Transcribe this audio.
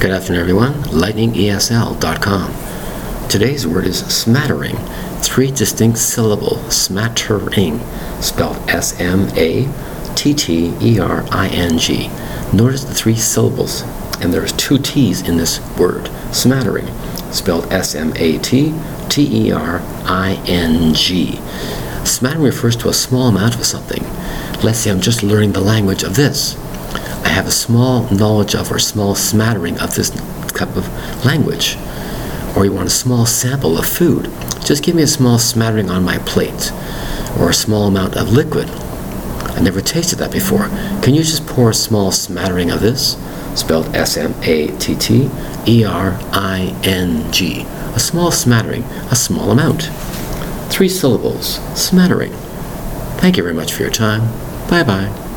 Good afternoon, everyone. LightningESL.com. Today's word is smattering. Three distinct syllable smattering, spelled S-M-A-T-T-E-R-I-N-G. Notice the three syllables, and there's two T's in this word, smattering, spelled S-M-A-T-T-E-R-I-N-G. Smattering refers to a small amount of something. Let's say I'm just learning the language of this. I have a small knowledge of or a small smattering of this type of language. Or you want a small sample of food. Just give me a small smattering on my plate. Or a small amount of liquid. I never tasted that before. Can you just pour a small smattering of this? Spelled S M A T T E R I N G. A small smattering, a small amount. Three syllables, smattering. Thank you very much for your time. Bye bye.